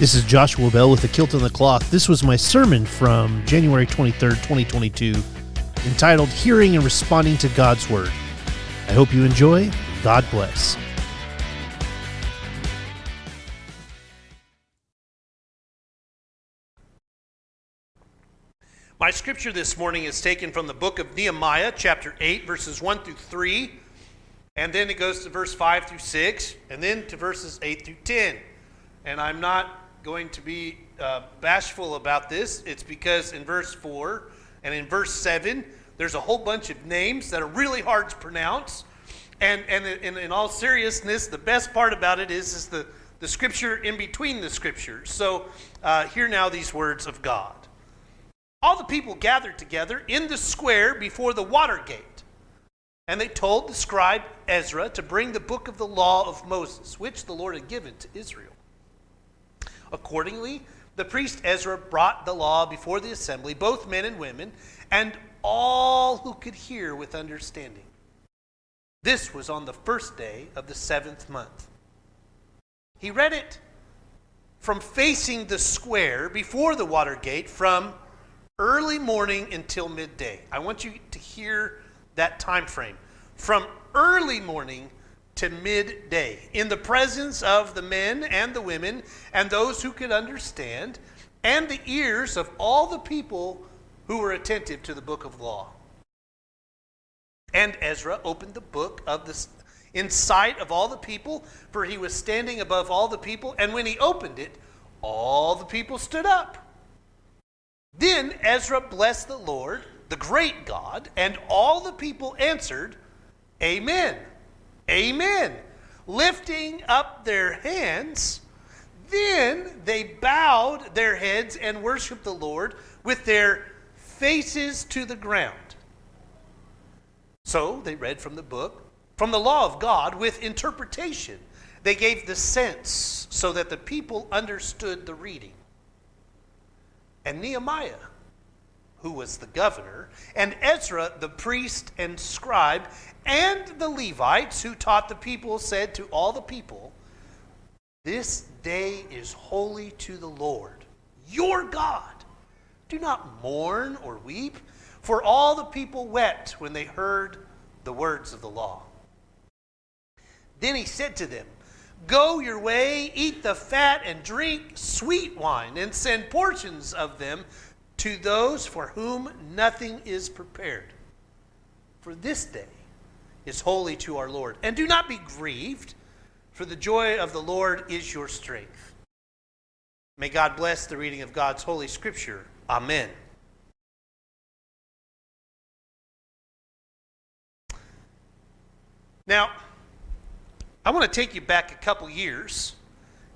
This is Joshua Bell with the Kilt on the Cloth. This was my sermon from January 23rd, 2022, entitled Hearing and Responding to God's Word. I hope you enjoy. God bless. My scripture this morning is taken from the book of Nehemiah, chapter 8, verses 1 through 3, and then it goes to verse 5 through 6, and then to verses 8 through 10. And I'm not going to be uh, bashful about this. It's because in verse 4 and in verse 7, there's a whole bunch of names that are really hard to pronounce. And, and in, in all seriousness, the best part about it is, is the, the scripture in between the scriptures. So uh, hear now these words of God. All the people gathered together in the square before the water gate. And they told the scribe Ezra to bring the book of the law of Moses, which the Lord had given to Israel. Accordingly, the priest Ezra brought the law before the assembly, both men and women, and all who could hear with understanding. This was on the first day of the seventh month. He read it from facing the square before the water gate from early morning until midday. I want you to hear that time frame. From early morning to midday, in the presence of the men and the women and those who could understand, and the ears of all the people who were attentive to the book of law. And Ezra opened the book of the in sight of all the people, for he was standing above all the people, and when he opened it, all the people stood up. Then Ezra blessed the Lord, the great God, and all the people answered, Amen. Amen. Lifting up their hands, then they bowed their heads and worshiped the Lord with their faces to the ground. So they read from the book, from the law of God with interpretation. They gave the sense so that the people understood the reading. And Nehemiah, who was the governor, and Ezra, the priest and scribe, and the Levites, who taught the people, said to all the people, This day is holy to the Lord, your God. Do not mourn or weep, for all the people wept when they heard the words of the law. Then he said to them, Go your way, eat the fat, and drink sweet wine, and send portions of them to those for whom nothing is prepared. For this day is holy to our Lord. And do not be grieved, for the joy of the Lord is your strength. May God bless the reading of God's holy scripture. Amen. Now, I want to take you back a couple years.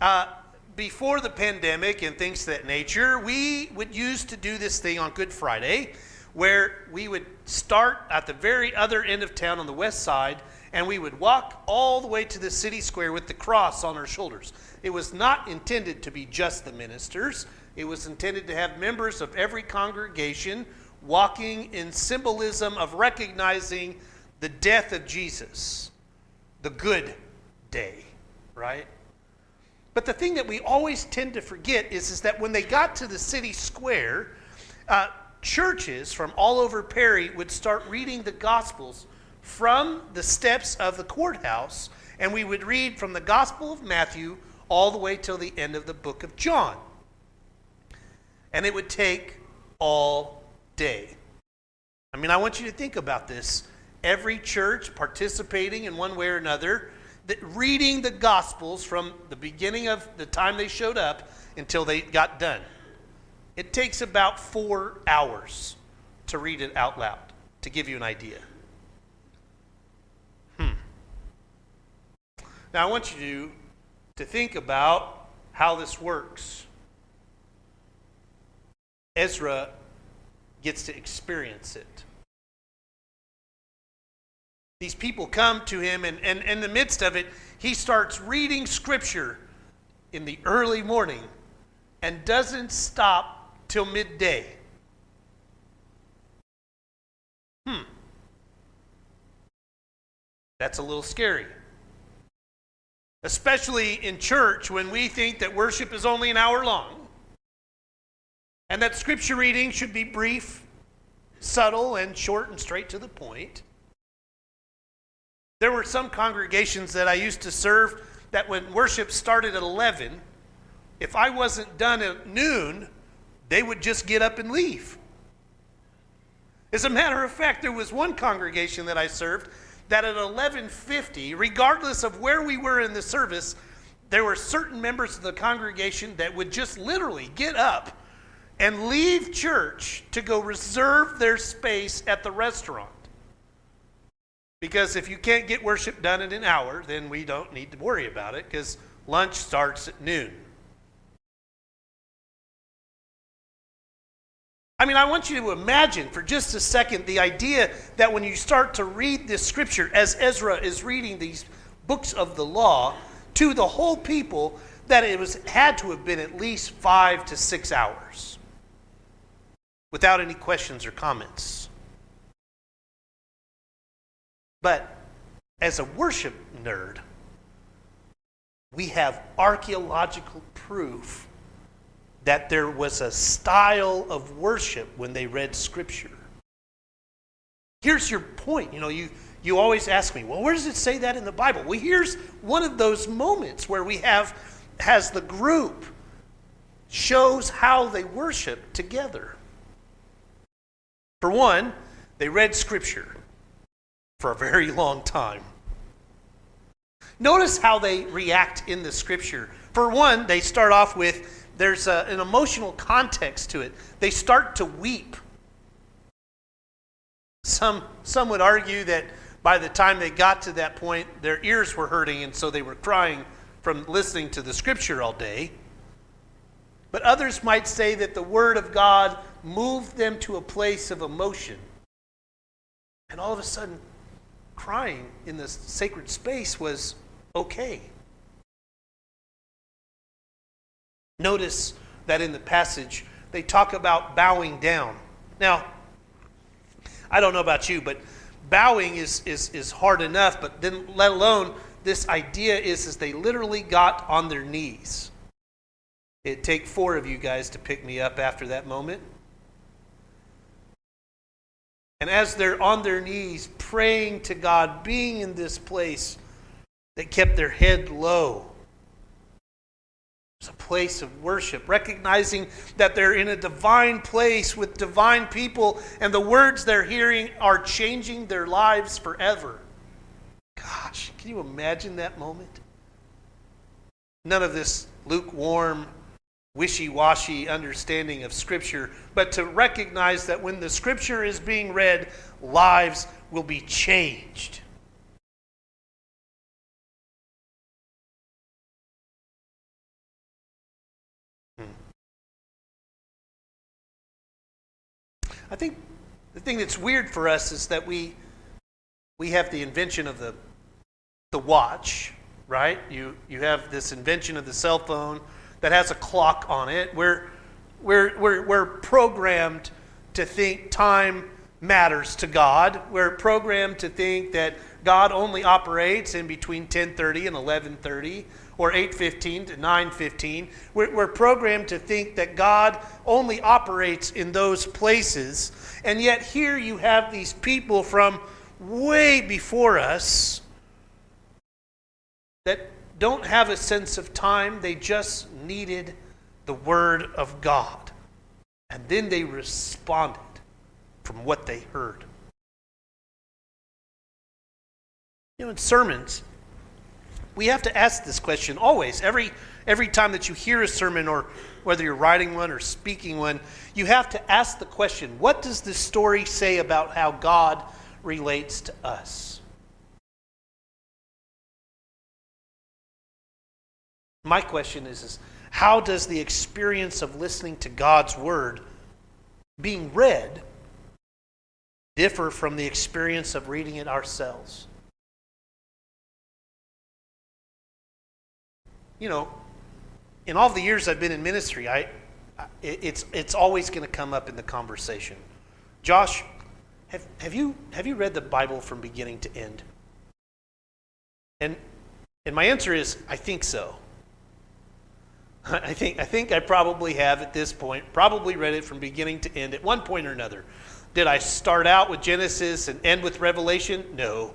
Uh, before the pandemic and things of that nature, we would used to do this thing on Good Friday where we would start at the very other end of town on the west side and we would walk all the way to the city square with the cross on our shoulders. It was not intended to be just the ministers, it was intended to have members of every congregation walking in symbolism of recognizing the death of Jesus, the good day, right? But the thing that we always tend to forget is, is that when they got to the city square, uh, churches from all over Perry would start reading the Gospels from the steps of the courthouse, and we would read from the Gospel of Matthew all the way till the end of the book of John. And it would take all day. I mean, I want you to think about this. Every church participating in one way or another reading the Gospels from the beginning of the time they showed up until they got done. It takes about four hours to read it out loud, to give you an idea. Hmm. Now, I want you to think about how this works. Ezra gets to experience it. These people come to him, and, and, in the midst of it, he starts reading scripture in the early morning and doesn't stop till midday. Hmm. That's a little scary. especially in church when we think that worship is only an hour long and that scripture reading should be brief, subtle, and short and straight to the point. There were some congregations that I used to serve that when worship started at 11, if I wasn't done at noon, they would just get up and leave. As a matter of fact, there was one congregation that I served that at 11:50, regardless of where we were in the service, there were certain members of the congregation that would just literally get up and leave church to go reserve their space at the restaurant. Because if you can't get worship done in an hour, then we don't need to worry about it because lunch starts at noon. I mean, I want you to imagine for just a second the idea that when you start to read this scripture, as Ezra is reading these books of the law to the whole people, that it was had to have been at least five to six hours without any questions or comments. But as a worship nerd, we have archaeological proof that there was a style of worship when they read Scripture. Here's your point. You know, you, you always ask me, well, where does it say that in the Bible? Well, here's one of those moments where we have, has the group shows how they worship together. For one, they read Scripture for a very long time. Notice how they react in the Scripture. For one, they start off with there's a, an emotional context to it. They start to weep. Some, some would argue that by the time they got to that point, their ears were hurting, and so they were crying from listening to the scripture all day. But others might say that the Word of God moved them to a place of emotion. And all of a sudden, crying in this sacred space was okay. Notice that in the passage, they talk about bowing down. Now, I don't know about you, but bowing is, is, is hard enough, but then let alone this idea is, is they literally got on their knees. It'd take four of you guys to pick me up after that moment. And as they're on their knees praying to God, being in this place, they kept their head low it's a place of worship, recognizing that they're in a divine place with divine people, and the words they're hearing are changing their lives forever. Gosh, can you imagine that moment? None of this lukewarm, wishy washy understanding of Scripture, but to recognize that when the Scripture is being read, lives will be changed. Hmm. I think the thing that's weird for us is that we we have the invention of the the watch, right? You you have this invention of the cell phone that has a clock on it. We're we're we're, we're programmed to think time matters to God. We're programmed to think that God only operates in between 10:30 and 11:30 or 8:15 to 9:15. We're, we're programmed to think that God only operates in those places, and yet here you have these people from way before us that don't have a sense of time. They just needed the Word of God. And then they responded from what they heard. You know, in sermons, we have to ask this question always. Every, every time that you hear a sermon, or whether you're writing one or speaking one, you have to ask the question what does this story say about how God relates to us? My question is, is how does the experience of listening to God's word being read differ from the experience of reading it ourselves? you know, in all the years I've been in ministry, I, it's, it's always going to come up in the conversation. Josh, have, have, you, have you read the Bible from beginning to end? And, And my answer is I think so. I think, I think I probably have at this point, probably read it from beginning to end at one point or another. Did I start out with Genesis and end with Revelation? No.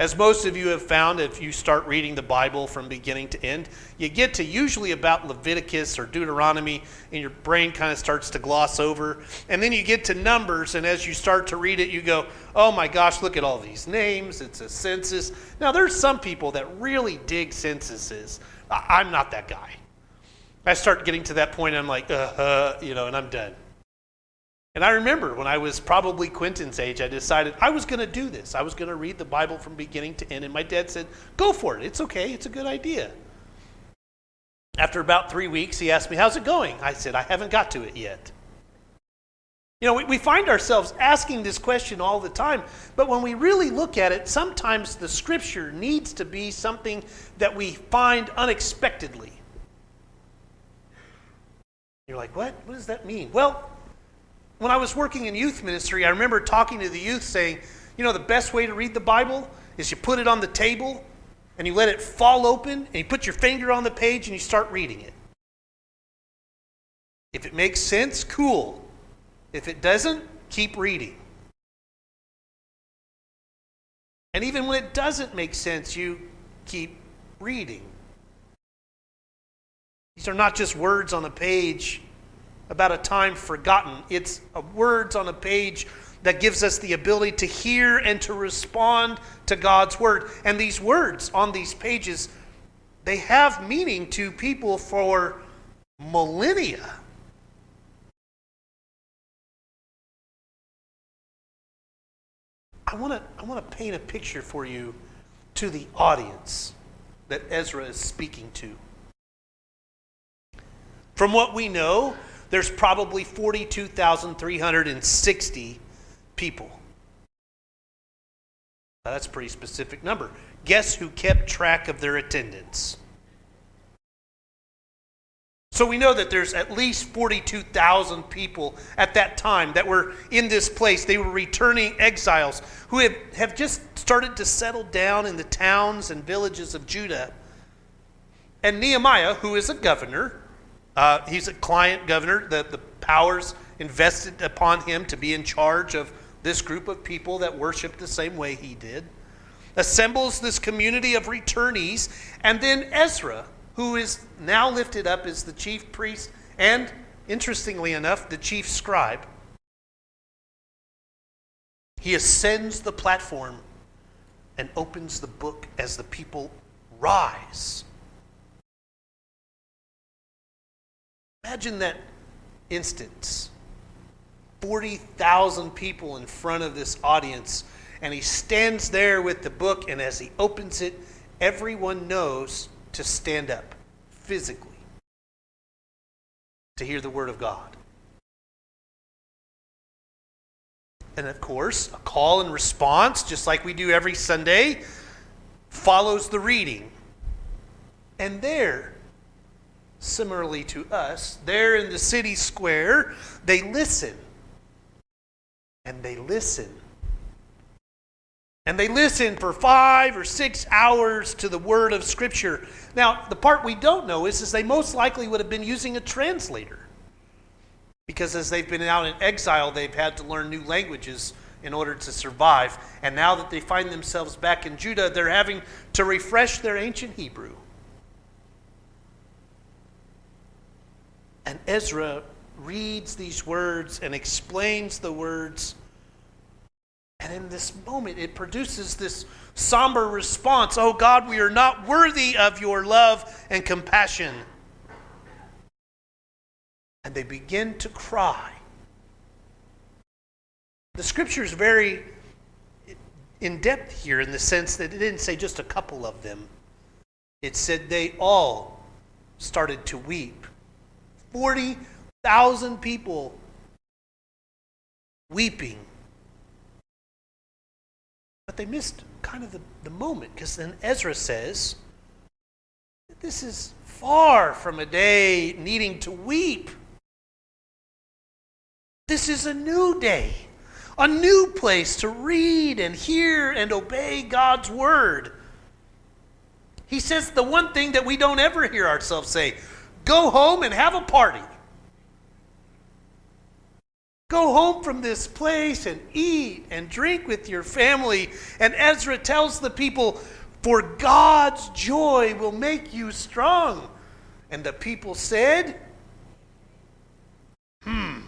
As most of you have found, if you start reading the Bible from beginning to end, you get to usually about Leviticus or Deuteronomy, and your brain kind of starts to gloss over. And then you get to Numbers, and as you start to read it, you go, oh my gosh, look at all these names. It's a census. Now, there's some people that really dig censuses. I'm not that guy. I start getting to that point, I'm like, uh, uh you know, and I'm done. And I remember when I was probably Quentin's age, I decided I was going to do this. I was going to read the Bible from beginning to end. And my dad said, Go for it. It's okay. It's a good idea. After about three weeks, he asked me, How's it going? I said, I haven't got to it yet. You know, we, we find ourselves asking this question all the time, but when we really look at it, sometimes the scripture needs to be something that we find unexpectedly. You're like, what? What does that mean? Well, when I was working in youth ministry, I remember talking to the youth saying, you know, the best way to read the Bible is you put it on the table and you let it fall open and you put your finger on the page and you start reading it. If it makes sense, cool. If it doesn't, keep reading. And even when it doesn't make sense, you keep reading. These are not just words on a page about a time forgotten. It's words on a page that gives us the ability to hear and to respond to God's word. And these words on these pages, they have meaning to people for millennia. I want to I want to paint a picture for you to the audience that Ezra is speaking to. From what we know, there's probably 42,360 people. Now, that's a pretty specific number. Guess who kept track of their attendance? So we know that there's at least 42,000 people at that time that were in this place. They were returning exiles who have, have just started to settle down in the towns and villages of Judah. And Nehemiah, who is a governor, uh, he's a client governor, the, the powers invested upon him to be in charge of this group of people that worship the same way he did. Assembles this community of returnees, and then Ezra, who is now lifted up as the chief priest and, interestingly enough, the chief scribe. He ascends the platform and opens the book as the people rise Imagine that instance 40,000 people in front of this audience, and he stands there with the book, and as he opens it, everyone knows to stand up physically to hear the Word of God. And of course, a call and response, just like we do every Sunday, follows the reading. And there, similarly to us, there in the city square, they listen. And they listen. And they listen for five or six hours to the word of Scripture. Now, the part we don't know is, is they most likely would have been using a translator. Because as they've been out in exile, they've had to learn new languages in order to survive. And now that they find themselves back in Judah, they're having to refresh their ancient Hebrew. And Ezra reads these words and explains the words. And in this moment, it produces this somber response Oh God, we are not worthy of your love and compassion. And they begin to cry. The scripture is very in depth here in the sense that it didn't say just a couple of them, it said they all started to weep. 40,000 people weeping. But they missed kind of the, the moment because then Ezra says, This is far from a day needing to weep. This is a new day, a new place to read and hear and obey God's word. He says the one thing that we don't ever hear ourselves say go home and have a party. Go home from this place and eat and drink with your family. And Ezra tells the people, For God's joy will make you strong. And the people said, Hmm.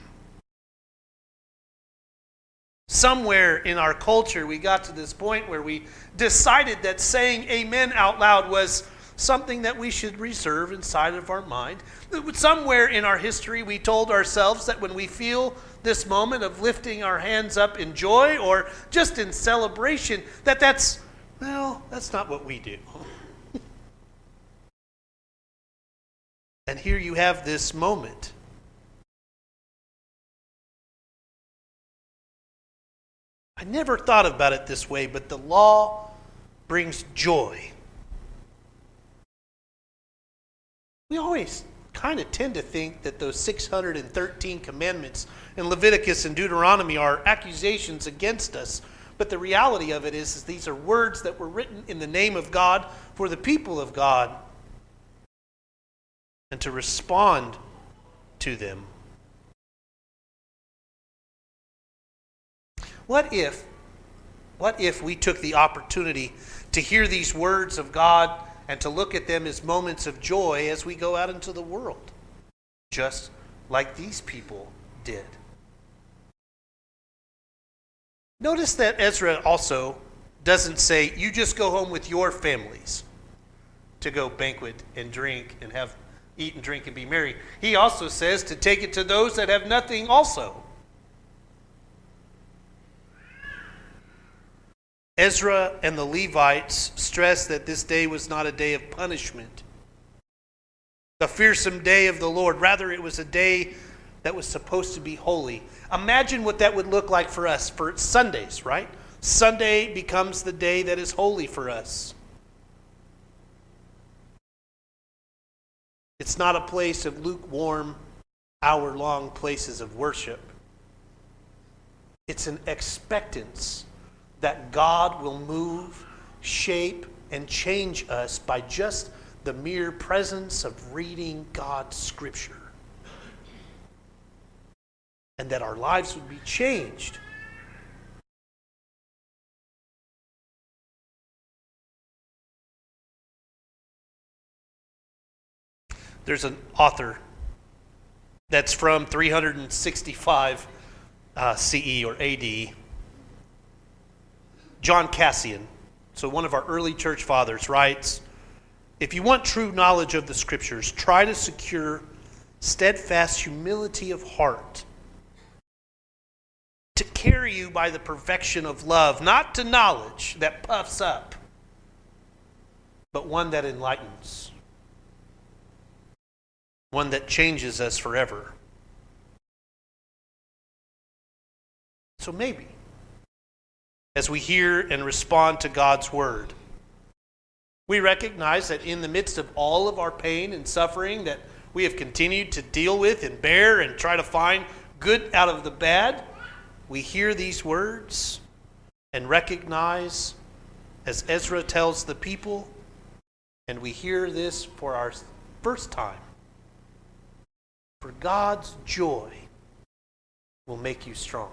Somewhere in our culture, we got to this point where we decided that saying amen out loud was something that we should reserve inside of our mind. Somewhere in our history, we told ourselves that when we feel this moment of lifting our hands up in joy or just in celebration, that that's, well, that's not what we do. and here you have this moment. I never thought about it this way, but the law brings joy. We always kind of tend to think that those 613 commandments in Leviticus and Deuteronomy are accusations against us. But the reality of it is, is these are words that were written in the name of God for the people of God. And to respond to them. What if, what if we took the opportunity to hear these words of God and to look at them as moments of joy as we go out into the world, just like these people did. Notice that Ezra also doesn't say, you just go home with your families to go banquet and drink and have eat and drink and be merry. He also says to take it to those that have nothing also. Ezra and the Levites stress that this day was not a day of punishment, the fearsome day of the Lord. Rather, it was a day that was supposed to be holy. Imagine what that would look like for us for Sundays, right? Sunday becomes the day that is holy for us. It's not a place of lukewarm, hour long places of worship. It's an expectance that God will move, shape, and change us by just the mere presence of reading God's Scripture. And that our lives would be changed. There's an author that's from 365 uh, CE or AD John Cassian, so one of our early church fathers, writes If you want true knowledge of the scriptures, try to secure steadfast humility of heart to carry you by the perfection of love, not to knowledge that puffs up, but one that enlightens, one that changes us forever. So maybe as we hear and respond to God's word. We recognize that in the midst of all of our pain and suffering that we have continued to deal with and bear and try to find good out of the bad, we hear these words and recognize, as Ezra tells the people, and we hear this for our first time. For God's joy will make you strong.